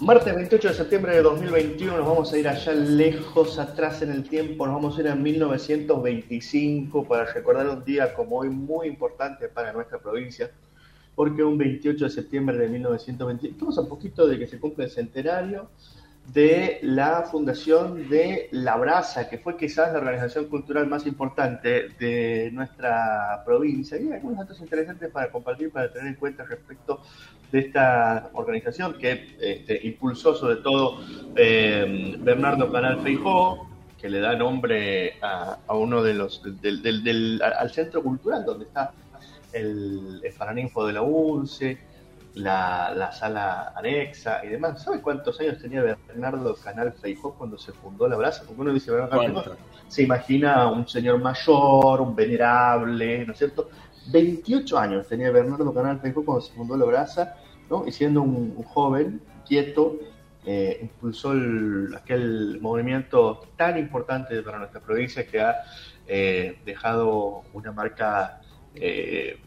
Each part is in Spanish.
Martes 28 de septiembre de 2021, nos vamos a ir allá lejos atrás en el tiempo, nos vamos a ir a 1925 para recordar un día como hoy muy importante para nuestra provincia, porque un 28 de septiembre de 1925, estamos a poquito de que se cumple el centenario de la fundación de La Brasa, que fue quizás la organización cultural más importante de nuestra provincia. Y hay algunos datos interesantes para compartir, para tener en cuenta respecto de esta organización que este, impulsó sobre todo eh, Bernardo Canal Feijó, que le da nombre a, uno de los, del, al centro cultural donde está el, el de la UNCE, la, sala anexa y demás. ¿Sabe cuántos años tenía Bernardo Canal Feijó cuando se fundó la Brasa? Porque uno dice, se imagina un señor mayor, un venerable, ¿no es cierto? 28 años tenía Bernardo Canal Feijó cuando se fundó la Brasa, ¿no? Y siendo un, joven, quieto, eh, impulsó aquel movimiento tan importante para nuestra provincia que ha eh, dejado una marca eh,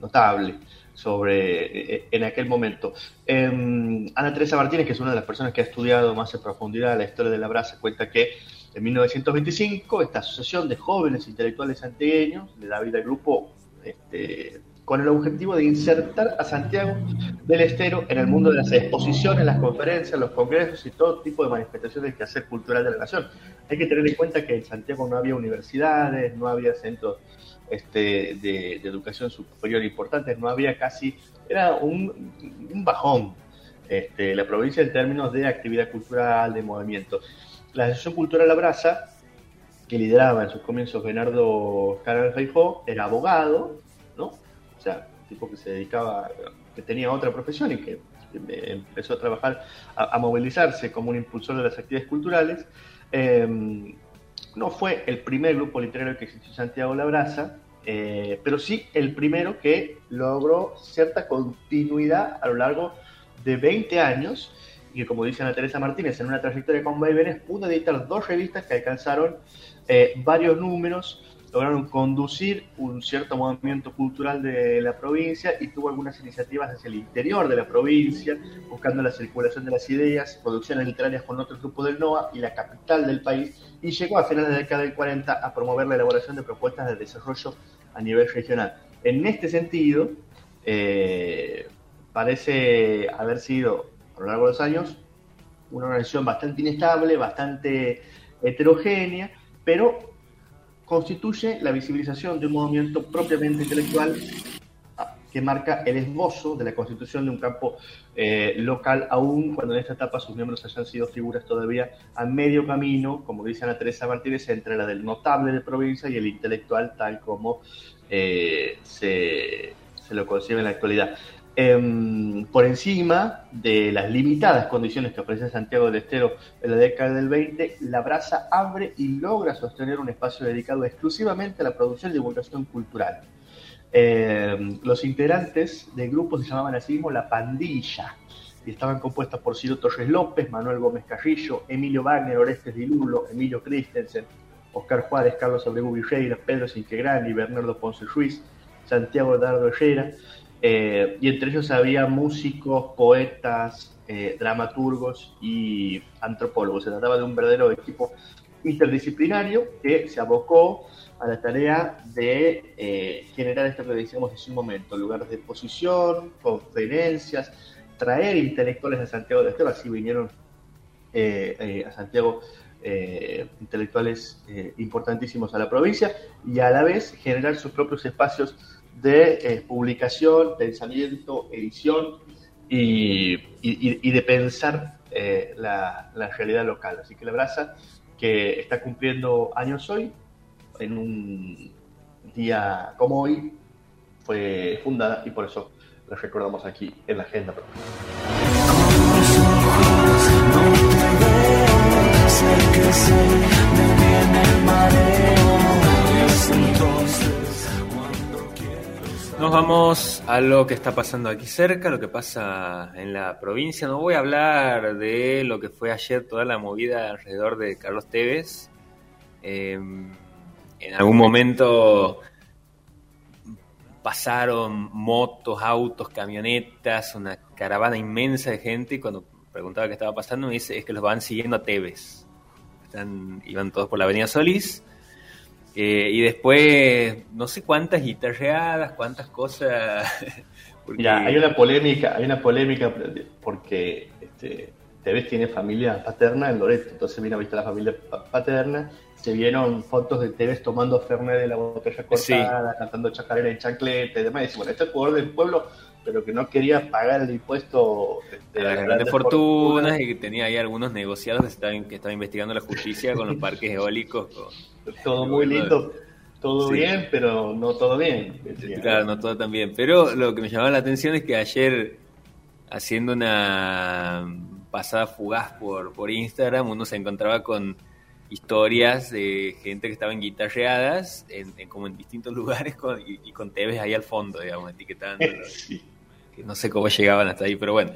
notable sobre eh, en aquel momento. Em, Ana Teresa Martínez, que es una de las personas que ha estudiado más en profundidad la historia de la brasa, cuenta que en 1925 esta asociación de jóvenes intelectuales santiagueños le da vida al grupo este, con el objetivo de insertar a Santiago del Estero en el mundo de las exposiciones, las conferencias, los congresos y todo tipo de manifestaciones del quehacer cultural de la nación. Hay que tener en cuenta que en Santiago no había universidades, no había centros este, de, educación superior importantes, no había casi, era un, bajón este, la provincia en términos de actividad cultural, de movimiento. La Asociación Cultural Abraza, que lideraba en sus comienzos Bernardo Carlos Feijó, era abogado, ¿no? O sea, tipo que se dedicaba, que tenía otra profesión y que empezó a trabajar, a, movilizarse como un impulsor de las actividades culturales. Eh, no fue el primer grupo literario que existió en Santiago Labraza, eh, pero sí el primero que logró cierta continuidad a lo largo de 20 años y que, como dice Ana Teresa Martínez, en una trayectoria con vaivenes, pudo editar dos revistas que alcanzaron eh, varios números lograron conducir un cierto movimiento cultural de la provincia y tuvo algunas iniciativas hacia el interior de la provincia, buscando la circulación de las ideas, producciones literarias con otros grupos del NOA y la capital del país, y llegó a finales de la década del 40 a promover la elaboración de propuestas de desarrollo a nivel regional. En este sentido, eh, parece haber sido, a lo largo de los años, una organización bastante inestable, bastante heterogénea, pero constituye la visibilización de un movimiento propiamente intelectual ah, que marca el esbozo de la constitución de un campo eh, local, aún cuando en esta etapa sus miembros hayan sido figuras todavía a medio camino, como dice Ana Teresa Martínez, entre la del notable de provincia y el intelectual, tal como eh, se, se, lo concibe en la actualidad. Em, por encima de las limitadas condiciones que ofrece Santiago del Estero en la década del 20, la Brasa abre y logra sostener un espacio dedicado exclusivamente a la producción y divulgación cultural. Em, los integrantes del grupo se llamaban así mismo La Pandilla y estaban compuestas por Ciro Torres López, Manuel Gómez Carrillo, Emilio Wagner, Orestes Dilulo, Emilio Christensen, Oscar Juárez, Carlos Abreu Villeira, Pedro Sinquegrán y Bernardo Ponce Ruiz, Santiago Dardo Herrera, eh, y entre ellos había músicos, poetas, eh, dramaturgos y antropólogos. Se trataba de un verdadero equipo interdisciplinario que se abocó a la tarea de eh, generar esto que decíamos hace un momento, lugares de exposición, conferencias, traer intelectuales a Santiago de Estero, así vinieron a Santiago intelectuales importantísimos a la provincia y a la vez generar sus propios espacios de eh, publicación, pensamiento, edición y, de pensar eh, la, realidad local. Así que la brasa que está cumpliendo años hoy, en un día como hoy, fue fundada y por eso la recordamos aquí en la agenda. Nos vamos a lo que está pasando aquí cerca, lo que pasa en la provincia. No voy a hablar de lo que fue ayer toda la movida alrededor de Carlos Tevez. Em, en algún momento pasaron motos, autos, camionetas, una caravana inmensa de gente y cuando preguntaba qué estaba pasando, me dice, es que los van siguiendo a Tevez. Están, iban todos por la avenida Solís. Eh, y después, no sé cuántas guitarreadas, cuántas cosas. Ya, hay una polémica, hay una polémica porque este, Tevez tiene familia paterna en Loreto, entonces vino a visitar la familia paterna, se vieron fotos de Tevez tomando Fernet de la botella cortada, cantando chacarera en chancleta y demás, y dice, bueno, este es jugador del pueblo, pero que no quería pagar el impuesto de las grandes fortunas y que tenía ahí algunos negociados que estaban, que investigando la justicia con los parques eólicos. Todo muy lindo, todo bien, pero no todo bien. Claro, no todo tan bien. Pero lo que me llamaba la atención es que ayer, haciendo una pasada fugaz por, por Instagram, uno se encontraba con historias de gente que estaba en guitarreadas, en, como en distintos lugares, con, y, con TVs ahí al fondo, digamos, etiquetando. sí no sé cómo llegaban hasta ahí, pero bueno.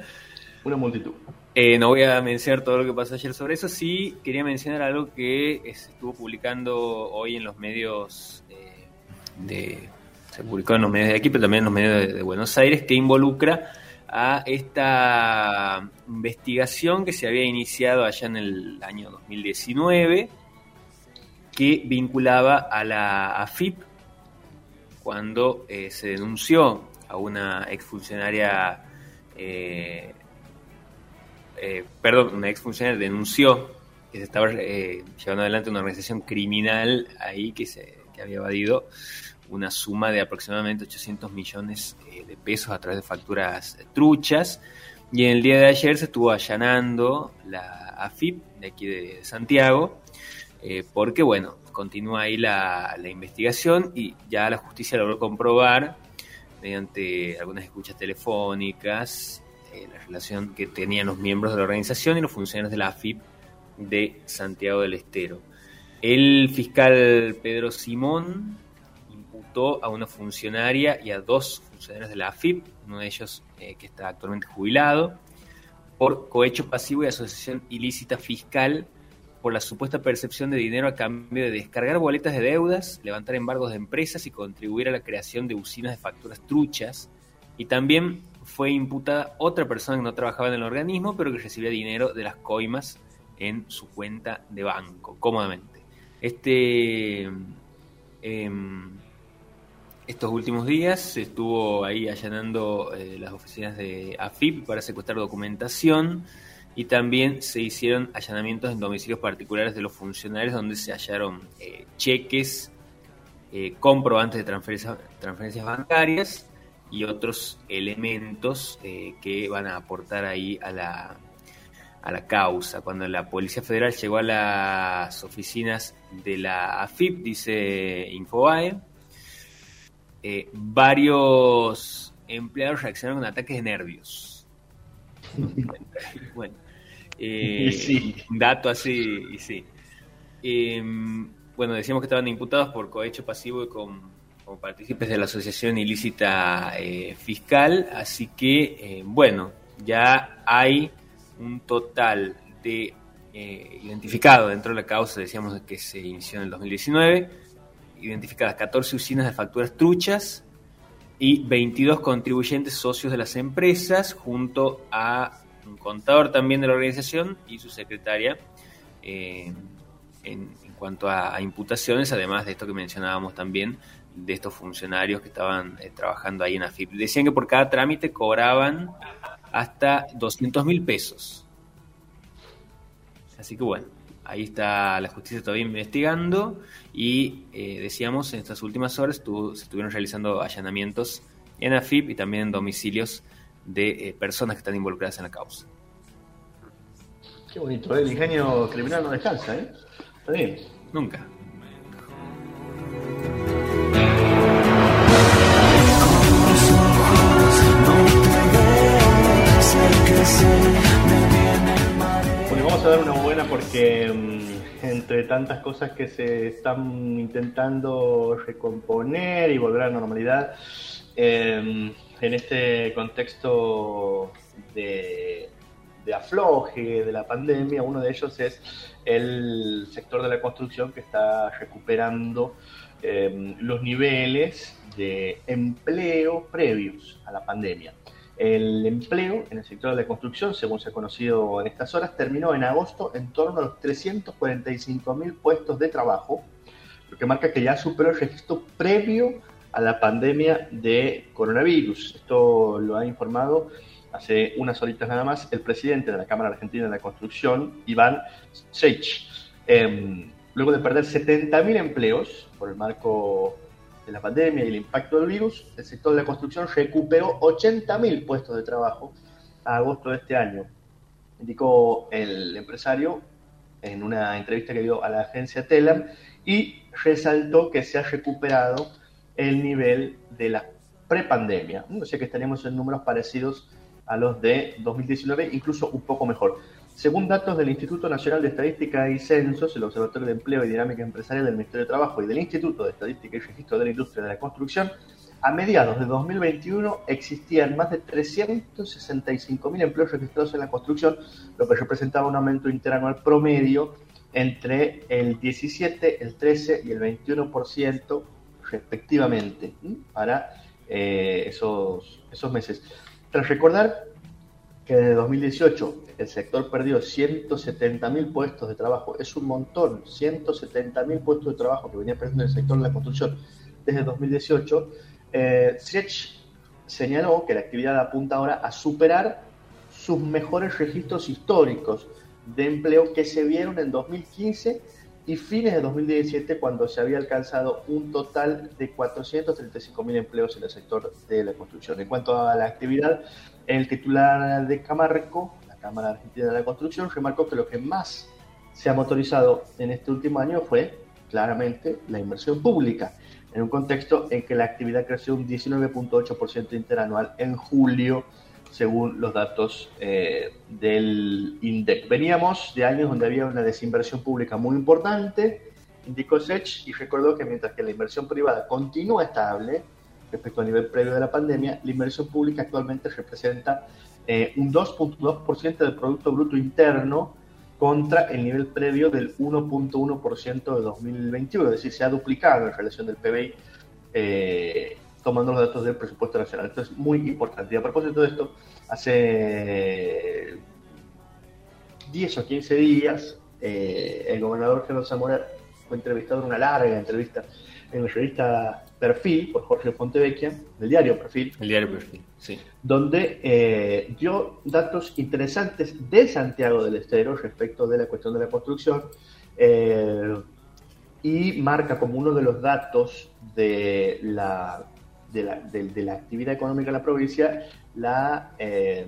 Una multitud. Eh, no voy a mencionar todo lo que pasó ayer. Sobre eso, sí quería mencionar algo que se estuvo publicando hoy en los medios eh, de... Se publicó en los medios de aquí, pero también en los medios de, Buenos Aires, que involucra a esta investigación que se había iniciado allá en el año 2019, que vinculaba a la AFIP cuando eh, se denunció a una exfuncionaria, eh, perdón, una exfuncionaria denunció que se estaba eh, llevando adelante una organización criminal ahí que, se, que había evadido una suma de aproximadamente 800 millones eh, de pesos a través de facturas truchas. Y en el día de ayer se estuvo allanando la AFIP de aquí de Santiago, porque bueno, continúa ahí la, la, investigación y ya la justicia logró comprobar mediante algunas escuchas telefónicas, eh, la relación que tenían los miembros de la organización y los funcionarios de la AFIP de Santiago del Estero. El fiscal Pedro Simón imputó a una funcionaria y a dos funcionarios de la AFIP, uno de ellos eh, que está actualmente jubilado, por cohecho pasivo y asociación ilícita fiscal por la supuesta percepción de dinero a cambio de descargar boletas de deudas, levantar embargos de empresas y contribuir a la creación de usinas de facturas truchas. Y también fue imputada otra persona que no trabajaba en el organismo, pero que recibía dinero de las coimas en su cuenta de banco, cómodamente. Este, em, estos últimos días se estuvo ahí allanando eh, las oficinas de AFIP para secuestrar documentación y también se hicieron allanamientos en domicilios particulares de los funcionarios donde se hallaron eh, cheques, eh, comprobantes de transferencias bancarias y otros elementos eh, que van a aportar ahí a la, a la causa. Cuando la Policía Federal llegó a las oficinas de la AFIP, dice Infobae, varios empleados reaccionaron con ataques de nervios. bueno, eh, un dato así, y sí. Em, bueno, decíamos que estaban imputados por cohecho pasivo y con, partícipes de la asociación ilícita eh, fiscal, así que, eh, bueno, ya hay un total de identificado dentro de la causa, decíamos que se inició en el 2019, identificadas 14 usinas de facturas truchas y 22 contribuyentes socios de las empresas, junto a un contador también de la organización y su secretaria eh, en, cuanto a, imputaciones, además de esto que mencionábamos también, de estos funcionarios que estaban eh, trabajando ahí en AFIP. Decían que por cada trámite cobraban hasta 200 mil pesos. Así que bueno, ahí está la justicia todavía investigando y eh, decíamos en estas últimas horas se estuvieron realizando allanamientos en AFIP y también en domicilios de eh, personas que están involucradas en la causa. Qué bonito, el ingenio criminal no descansa, ¿eh? Está bien. Nunca. Porque mm, entre tantas cosas que se están intentando recomponer y volver a la normalidad, eh, en este contexto de, afloje de la pandemia, uno de ellos es el sector de la construcción que está recuperando em, los niveles de empleo previos a la pandemia. El empleo en el sector de la construcción, según se ha conocido en estas horas, terminó en agosto en torno a los 345 mil puestos de trabajo, lo que marca que ya superó el registro previo a la pandemia de coronavirus. Esto lo ha informado hace unas horitas nada más el presidente de la Cámara Argentina de la Construcción, Iván Seich. Em, luego de perder 70.000 empleos por el marco de la pandemia y el impacto del virus, el sector de la construcción recuperó 80.000 puestos de trabajo a agosto de este año, indicó el empresario en una entrevista que dio a la agencia Telam y resaltó que se ha recuperado el nivel de la prepandemia, o sea que estaríamos en números parecidos a los de 2019, incluso un poco mejor. Según datos del Instituto Nacional de Estadística y Censos, el Observatorio de Empleo y Dinámica Empresarial del Ministerio de Trabajo y del Instituto de Estadística y Registro de la Industria de la Construcción, a mediados de 2021 existían más de 365.000 empleos registrados en la construcción, lo que representaba un aumento interanual promedio entre el 17, el 13 y el 21% respectivamente para eh, esos, esos meses. Tras recordar que desde 2018 el sector perdió 170.000 puestos de trabajo, es un montón, 170.000 puestos de trabajo que venía perdiendo el sector de la construcción desde 2018, eh, señaló que la actividad apunta ahora a superar sus mejores registros históricos de empleo que se vieron en 2015 y fines de 2017 cuando se había alcanzado un total de 435.000 empleos en el sector de la construcción. En cuanto a la actividad, el titular de Camarco, la Cámara Argentina de la Construcción, remarcó que lo que más se ha motorizado en este último año fue claramente la inversión pública, en un contexto en que la actividad creció un 19.8% interanual en julio según los datos eh, del INDEC. Veníamos de años donde había una desinversión pública muy importante, indicó Sech, y recordó que mientras que la inversión privada continúa estable respecto al nivel previo de la pandemia, la inversión pública actualmente representa eh, un 2.2% del Producto Bruto Interno contra el nivel previo del 1.1% de 2021, es decir, se ha duplicado en relación del PBI eh, tomando los datos del presupuesto nacional. Esto es muy importante. Y a propósito de esto, hace 10 o 15 días, eh, el gobernador Gerardo Zamora fue entrevistado en una larga entrevista en la revista Perfil por Jorge Fontevecchia, del diario Perfil. El diario Perfil, sí. Donde eh, dio datos interesantes de Santiago del Estero respecto de la cuestión de la construcción. Eh, y marca como uno de los datos de la de la, de, la actividad económica en la provincia la eh,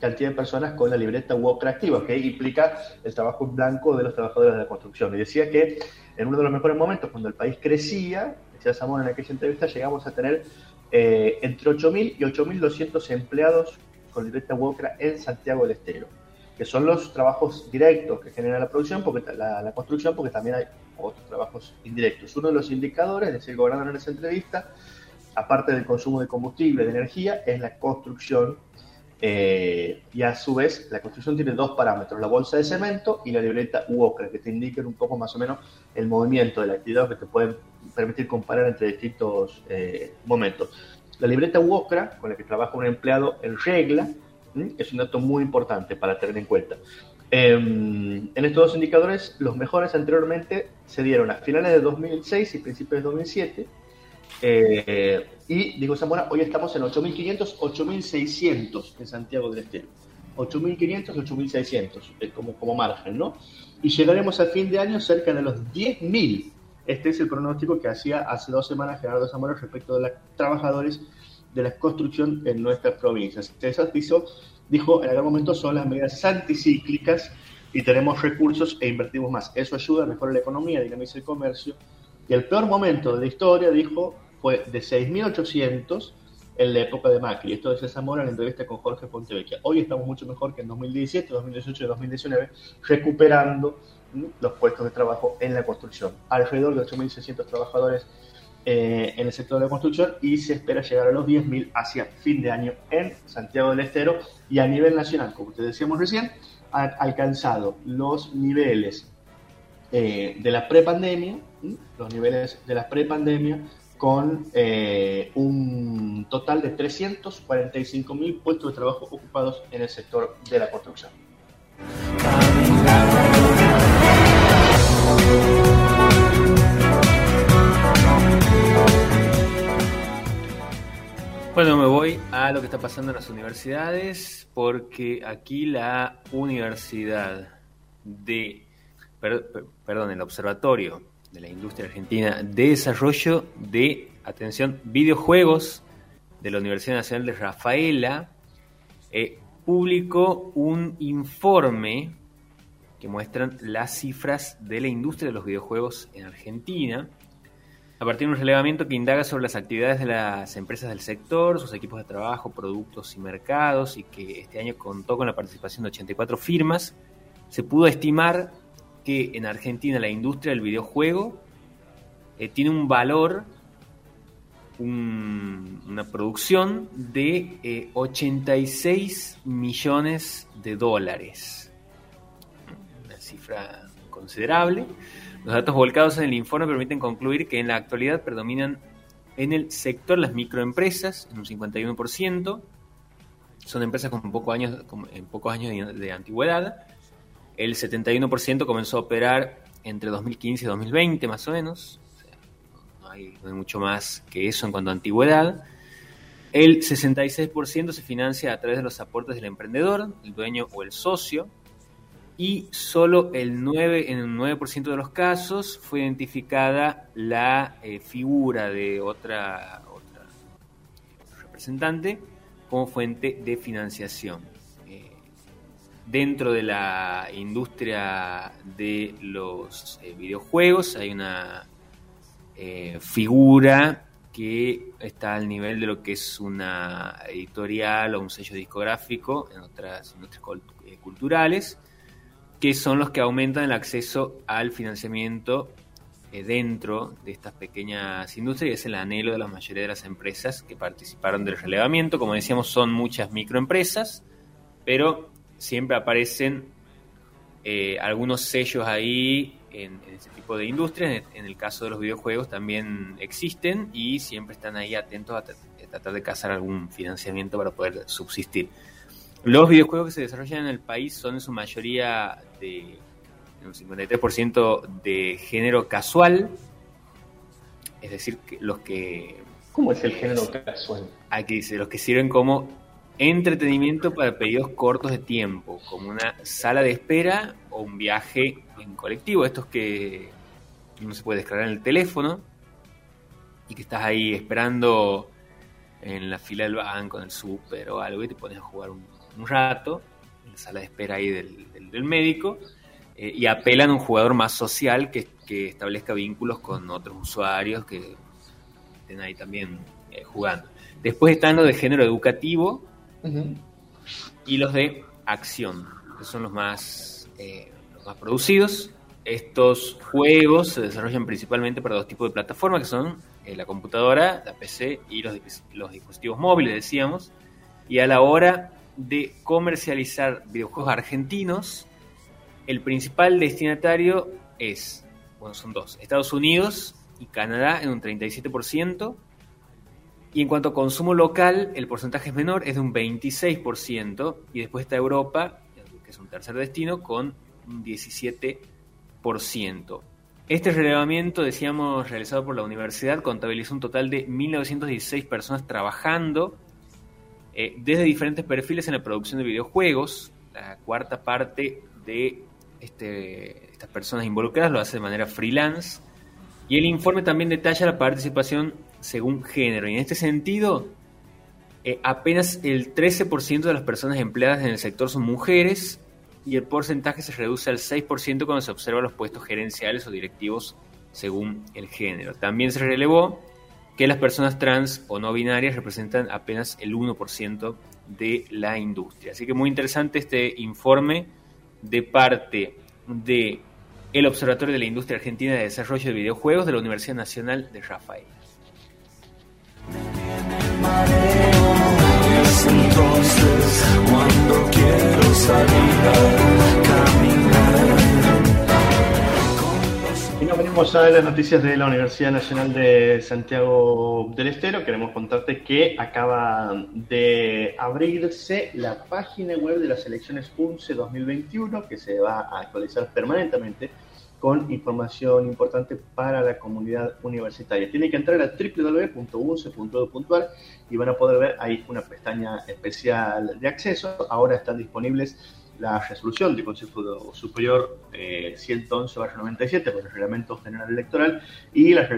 cantidad de personas con la libreta UOCRA activa, que implica el trabajo en blanco de los trabajadores de la construcción. Y decía que en uno de los mejores momentos, cuando el país crecía, decía Zamora en aquella entrevista, llegamos a tener eh, entre 8.000 y 8.200 empleados con libreta UOCRA en Santiago del Estero, que son los trabajos directos que genera la producción, porque la, la construcción, porque también hay otros trabajos indirectos. Uno de los indicadores, decía el gobernador en esa entrevista, aparte del consumo de combustible, de energía, es la construcción. Eh, y a su vez, la construcción tiene dos parámetros, la bolsa de cemento y la libreta UOCRA, que te indican un poco más o menos el movimiento de la actividad que te pueden permitir comparar entre distintos eh, momentos. La libreta UOCRA, con la que trabaja un empleado en regla, es un dato muy importante para tener en cuenta. Em, en estos dos indicadores, los mejores anteriormente se dieron a finales de 2006 y principios de 2007 eh, y digo Zamora, hoy estamos en 8.500, 8.600 en Santiago del Estero. 8.500, 8.600 como, como margen, ¿no? Y llegaremos al fin de año cerca de los 10.000. Este es el pronóstico que hacía hace dos semanas Gerardo Zamora respecto de los trabajadores de la construcción en nuestras provincias. César dijo, dijo en algún momento son las medidas anticíclicas y tenemos recursos e invertimos más. Eso ayuda a mejorar la economía, dinamiza el comercio. Y el peor momento de la historia, dijo, fue de 6.800 en la época de Macri. Esto decía Zamora en la entrevista con Jorge Pontevecchia. Hoy estamos mucho mejor que en 2017, 2018 y 2019, recuperando los puestos de trabajo en la construcción. Alrededor de 8.600 trabajadores eh, en el sector de la construcción y se espera llegar a los 10.000 hacia fin de año en Santiago del Estero y a nivel nacional, como te decíamos recién, han alcanzado los niveles eh, de la prepandemia, los niveles de la prepandemia con eh, un total de 345 mil puestos de trabajo ocupados en el sector de la construcción. Bueno, me voy a lo que está pasando en las universidades, porque aquí la Universidad de, perdón, el Observatorio de la Industria Argentina de Desarrollo de, atención, videojuegos de la Universidad Nacional de Rafaela, eh, publicó un informe que muestran las cifras de la industria de los videojuegos en Argentina a partir de un relevamiento que indaga sobre las actividades de las empresas del sector, sus equipos de trabajo, productos y mercados, y que este año contó con la participación de 84 firmas, se pudo estimar que en Argentina la industria del videojuego eh, tiene un valor, una producción de 86 eh, millones de dólares. Una cifra considerable. Los datos volcados en el informe permiten concluir que en la actualidad predominan en el sector las microempresas, en un 51%, son empresas con, poco años, en pocos años de, antigüedad. El 71% comenzó a operar entre 2015 y 2020, más o menos. no, hay, mucho más que eso en cuanto a antigüedad. El 66% se financia a través de los aportes del emprendedor, el dueño o el socio y solo el 9, en el 9% de los casos fue identificada la eh, figura de otra, otra representante como fuente de financiación. Eh, dentro de la industria de los eh, videojuegos hay una figura que está al nivel de lo que es una editorial o un sello discográfico en otras industrias culturales que son los que aumentan el acceso al financiamiento eh, dentro de estas pequeñas industrias y es el anhelo de la mayoría de las empresas que participaron del relevamiento. Como decíamos, son muchas microempresas, pero siempre aparecen eh, algunos sellos ahí en, este tipo de industrias. En, el caso de los videojuegos también existen y siempre están ahí atentos a tratar de cazar algún financiamiento para poder subsistir. Los videojuegos que se desarrollan en el país son en su mayoría de un 53% de género casual, es decir, los que... ¿Cómo es el género casual? Aquí dice, los que sirven como entretenimiento para periodos cortos de tiempo, como una sala de espera o un viaje en colectivo. Estos que no se puede descargar en el teléfono y que estás ahí esperando en la fila del banco, en el súper o algo y te pones a jugar un, rato, en la sala de espera ahí del, médico, eh, y apelan a un jugador más social que, establezca vínculos con otros usuarios que estén ahí también eh, jugando. Después están los de género educativo y los de acción, que son los más, eh, los más producidos. Estos juegos se desarrollan principalmente para dos tipos de plataformas, que son la computadora, la PC y los, los dispositivos móviles, decíamos. Y a la hora de comercializar videojuegos argentinos, el principal destinatario es, bueno, son dos, Estados Unidos y Canadá en un 37%, y en cuanto a consumo local, el porcentaje es menor, es de un 26%, y después está Europa, que es un tercer destino, con un 17%. Este relevamiento, decíamos, realizado por la universidad, contabilizó un total de 1.916 personas trabajando eh, desde diferentes perfiles en la producción de videojuegos. La cuarta parte de este, estas personas involucradas lo hace de manera freelance. Y el informe también detalla la participación según género. Y en este sentido, eh, apenas el 13% de las personas empleadas en el sector son mujeres y el porcentaje se reduce al 6% cuando se observan los puestos gerenciales o directivos según el género. También se relevó que las personas trans o no binarias representan apenas el 1% de la industria. Así que muy interesante este informe de parte de el Observatorio de la Industria Argentina de Desarrollo de Videojuegos de la Universidad Nacional de Rafael. Y nos venimos a las noticias de la Universidad Nacional de Santiago del Estero. Queremos contarte que acaba de abrirse la página web de las elecciones UNCE 2021, que se va a actualizar permanentemente con información importante para la comunidad universitaria. Tienen que entrar a www.unce.edu.ar y van a poder ver ahí una pestaña especial de acceso. Ahora están disponibles la resolución del Consejo Superior eh, 111-97 por el Reglamento General Electoral y la,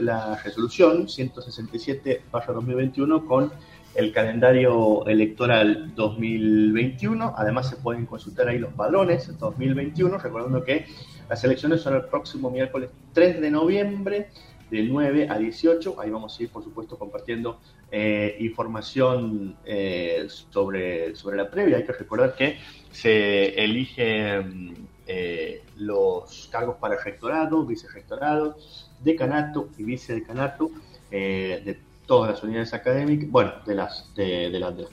la resolución 167-2021 con el calendario electoral 2021. Además se pueden consultar ahí los padrones 2021, recordando que las elecciones son el próximo miércoles 3 de noviembre de 9 a 18. Ahí vamos a ir, por supuesto, compartiendo eh, información eh, sobre, sobre la previa. Hay que recordar que se eligen eh, los cargos para rectorado, vicerrectorado, decanato y vicedecanato de todas las unidades académicas, bueno, de las, de, las, de las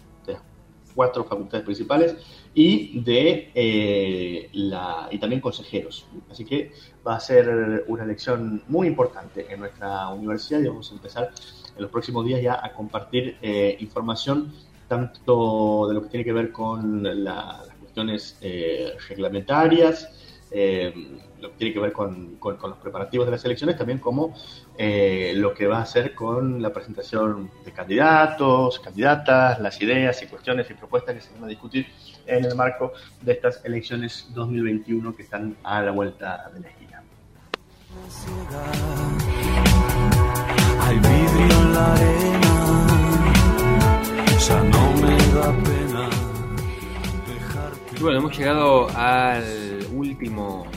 cuatro facultades principales y de la y también consejeros. Así que va a ser una elección muy importante en nuestra universidad y vamos a empezar en los próximos días ya a compartir eh, información tanto de lo que tiene que ver con las cuestiones eh, reglamentarias, eh, lo que tiene que ver con, los preparativos de las elecciones, también como lo que va a hacer con la presentación de candidatos, candidatas, las ideas y cuestiones y propuestas que se van a discutir en el marco de estas elecciones 2021 que están a la vuelta de la esquina. Hay vidrio en la arena, ya no me da pena Y bueno, hemos llegado al último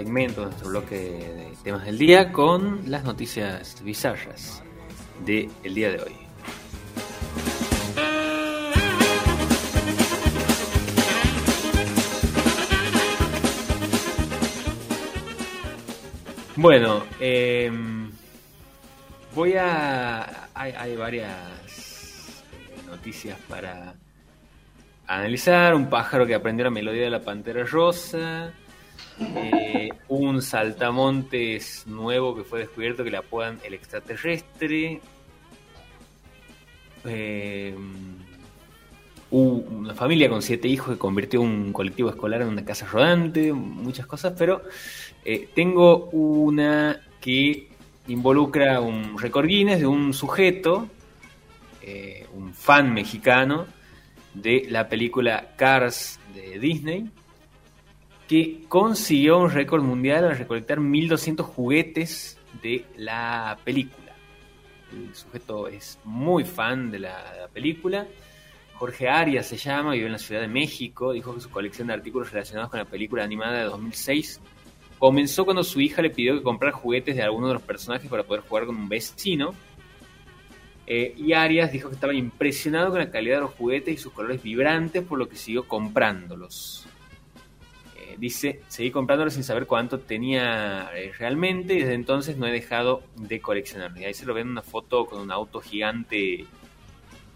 segmento de nuestro bloque de temas del día con las noticias bizarras del día de hoy. Bueno, eh, Voy a... Hay, varias eh, noticias para analizar. Un pájaro que aprendió la melodía de la pantera rosa. Eh, un saltamontes nuevo que fue descubierto que le apodan el extraterrestre. Eh, una familia con siete hijos que convirtió un colectivo escolar en una casa rodante, muchas cosas, pero tengo una que involucra un récord Guinness de un sujeto, eh, un fan mexicano de la película Cars de Disney, que consiguió un récord mundial al recolectar 1200 juguetes de la película. El sujeto es muy fan de la, película. Jorge Arias se llama, vive en la Ciudad de México. Dijo que su colección de artículos relacionados con la película animada de 2006 Comenzó cuando su hija le pidió que comprara juguetes de alguno de los personajes para poder jugar con un vecino. Eh, y Arias dijo que estaba impresionado con la calidad de los juguetes y sus colores vibrantes, por lo que siguió comprándolos. Eh, dice, seguí comprándolos sin saber cuánto tenía eh, realmente y desde entonces no he dejado de coleccionarlos. Y ahí se lo ven una foto con un auto gigante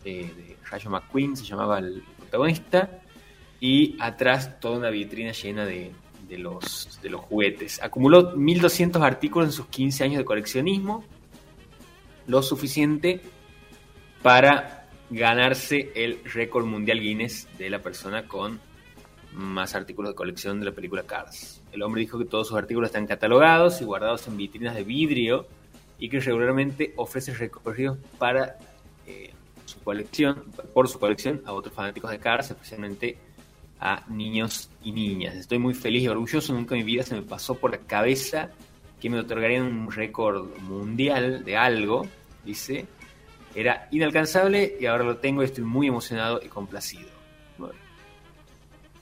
de Rayo McQueen, se llamaba el protagonista, y atrás toda una vitrina llena de, de los, de los juguetes. Acumuló 1.200 artículos en sus 15 años de coleccionismo, lo suficiente para ganarse el récord mundial Guinness de la persona con más artículos de colección de la película Cars. El hombre dijo que todos sus artículos están catalogados y guardados en vitrinas de vidrio y que regularmente ofrece recorridos para eh, su colección, por su colección a otros fanáticos de Cars, especialmente a niños y niñas. Estoy muy feliz y orgulloso, nunca en mi vida se me pasó por la cabeza que me otorgarían un récord mundial de algo, dice. Era inalcanzable y ahora lo tengo y estoy muy emocionado y complacido.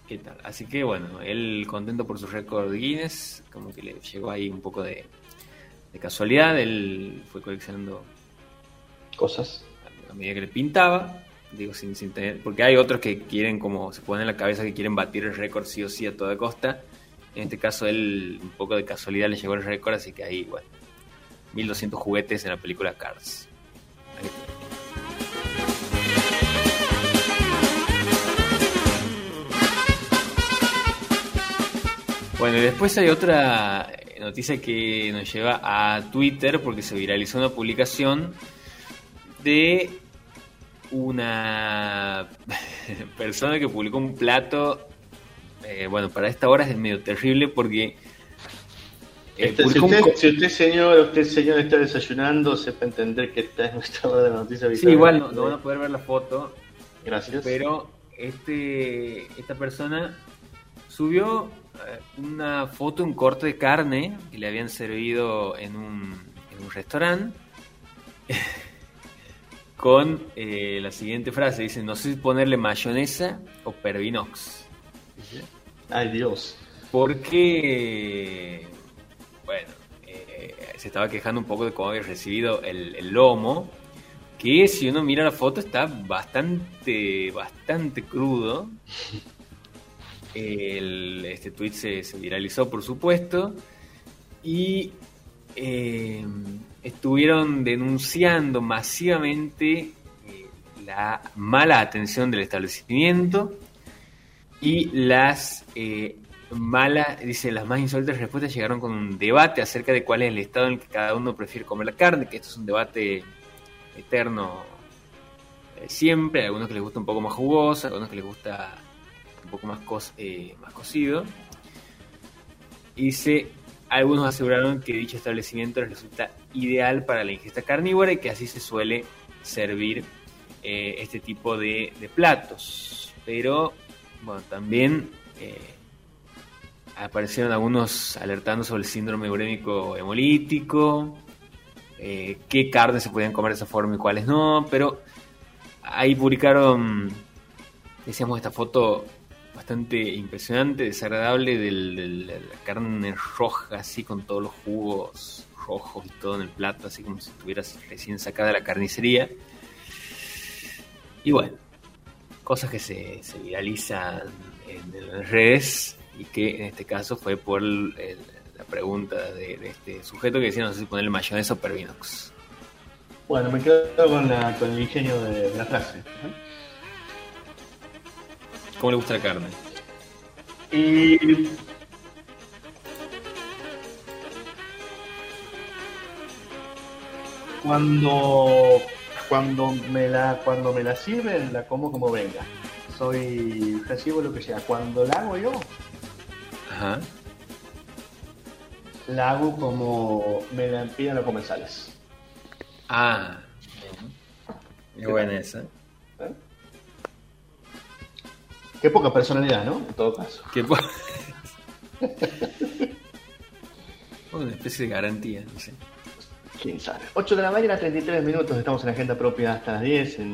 ¿Qué tal? Así que bueno, él contento por su récord Guinness, como que le llegó ahí un poco de, de casualidad, él fue coleccionando cosas a medida que le pintaba digo sin, sin tener, porque hay otros que quieren como se ponen en la cabeza que quieren batir el récord sí o sí a toda costa. En este caso él un poco de casualidad le llegó el récord, así que ahí bueno, 1200 juguetes en la película Cars. Bueno, y después hay otra noticia que nos lleva a Twitter porque se viralizó una publicación de una persona que publicó un plato. eh, bueno, para esta hora es medio terrible porque. eh, Este, si, un usted, co- si usted, señor, usted, señor, está desayunando, sepa entender que esta es nuestra hora de noticias sí, igual no, no van a poder ver la foto, Gracias. pero este esta persona subió una foto, un corte de carne que le habían servido en un, en un restaurante con eh, la siguiente frase, dice, no sé si ponerle mayonesa o pervinox. Ay, Dios. Porque, bueno, eh, se estaba quejando un poco de cómo había recibido el, el lomo, que si uno mira la foto está bastante, bastante crudo. Este tweet se, viralizó, por supuesto, y eh, estuvieron denunciando masivamente eh, la mala atención del establecimiento y las eh, malas, dice, las más insólitas respuestas llegaron con un debate acerca de cuál es el estado en el que cada uno prefiere comer la carne, que esto es un debate eterno siempre, hay algunos que les gusta un poco más jugosa, algunos que les gusta un poco más, cos- eh, más cocido. Y algunos aseguraron que dicho establecimiento les resulta ideal para la ingesta carnívora y que así se suele servir eh, este tipo de, de platos. Pero, bueno, también eh, aparecieron algunos alertando sobre el síndrome urémico hemolítico, eh, qué carnes se podían comer de esa forma y cuáles no, pero ahí publicaron, decíamos, esta foto bastante impresionante, desagradable de la carne roja, así con todos los jugos rojos y todo en el plato, así como si estuvieras recién sacada de la carnicería. Y bueno, cosas que se, viralizan en, las redes y que en este caso fue por el- la pregunta de, este sujeto que decía no sé si ponerle mayonesa o pervinox. Bueno, me quedo con, la, con el ingenio de la frase. ¿Cómo le gusta la carne? Y cuando cuando me la cuando me la sirven la como como venga. Soy recibo lo que sea. Cuando la hago yo, Ajá. la hago como me la piden los comensales. Ah, es buena esa. Qué poca personalidad, ¿no? En todo caso. Qué po- una especie de garantía, no sé. Quién sabe. 8 de la mañana, 33 minutos. Estamos en agenda propia hasta las 10. En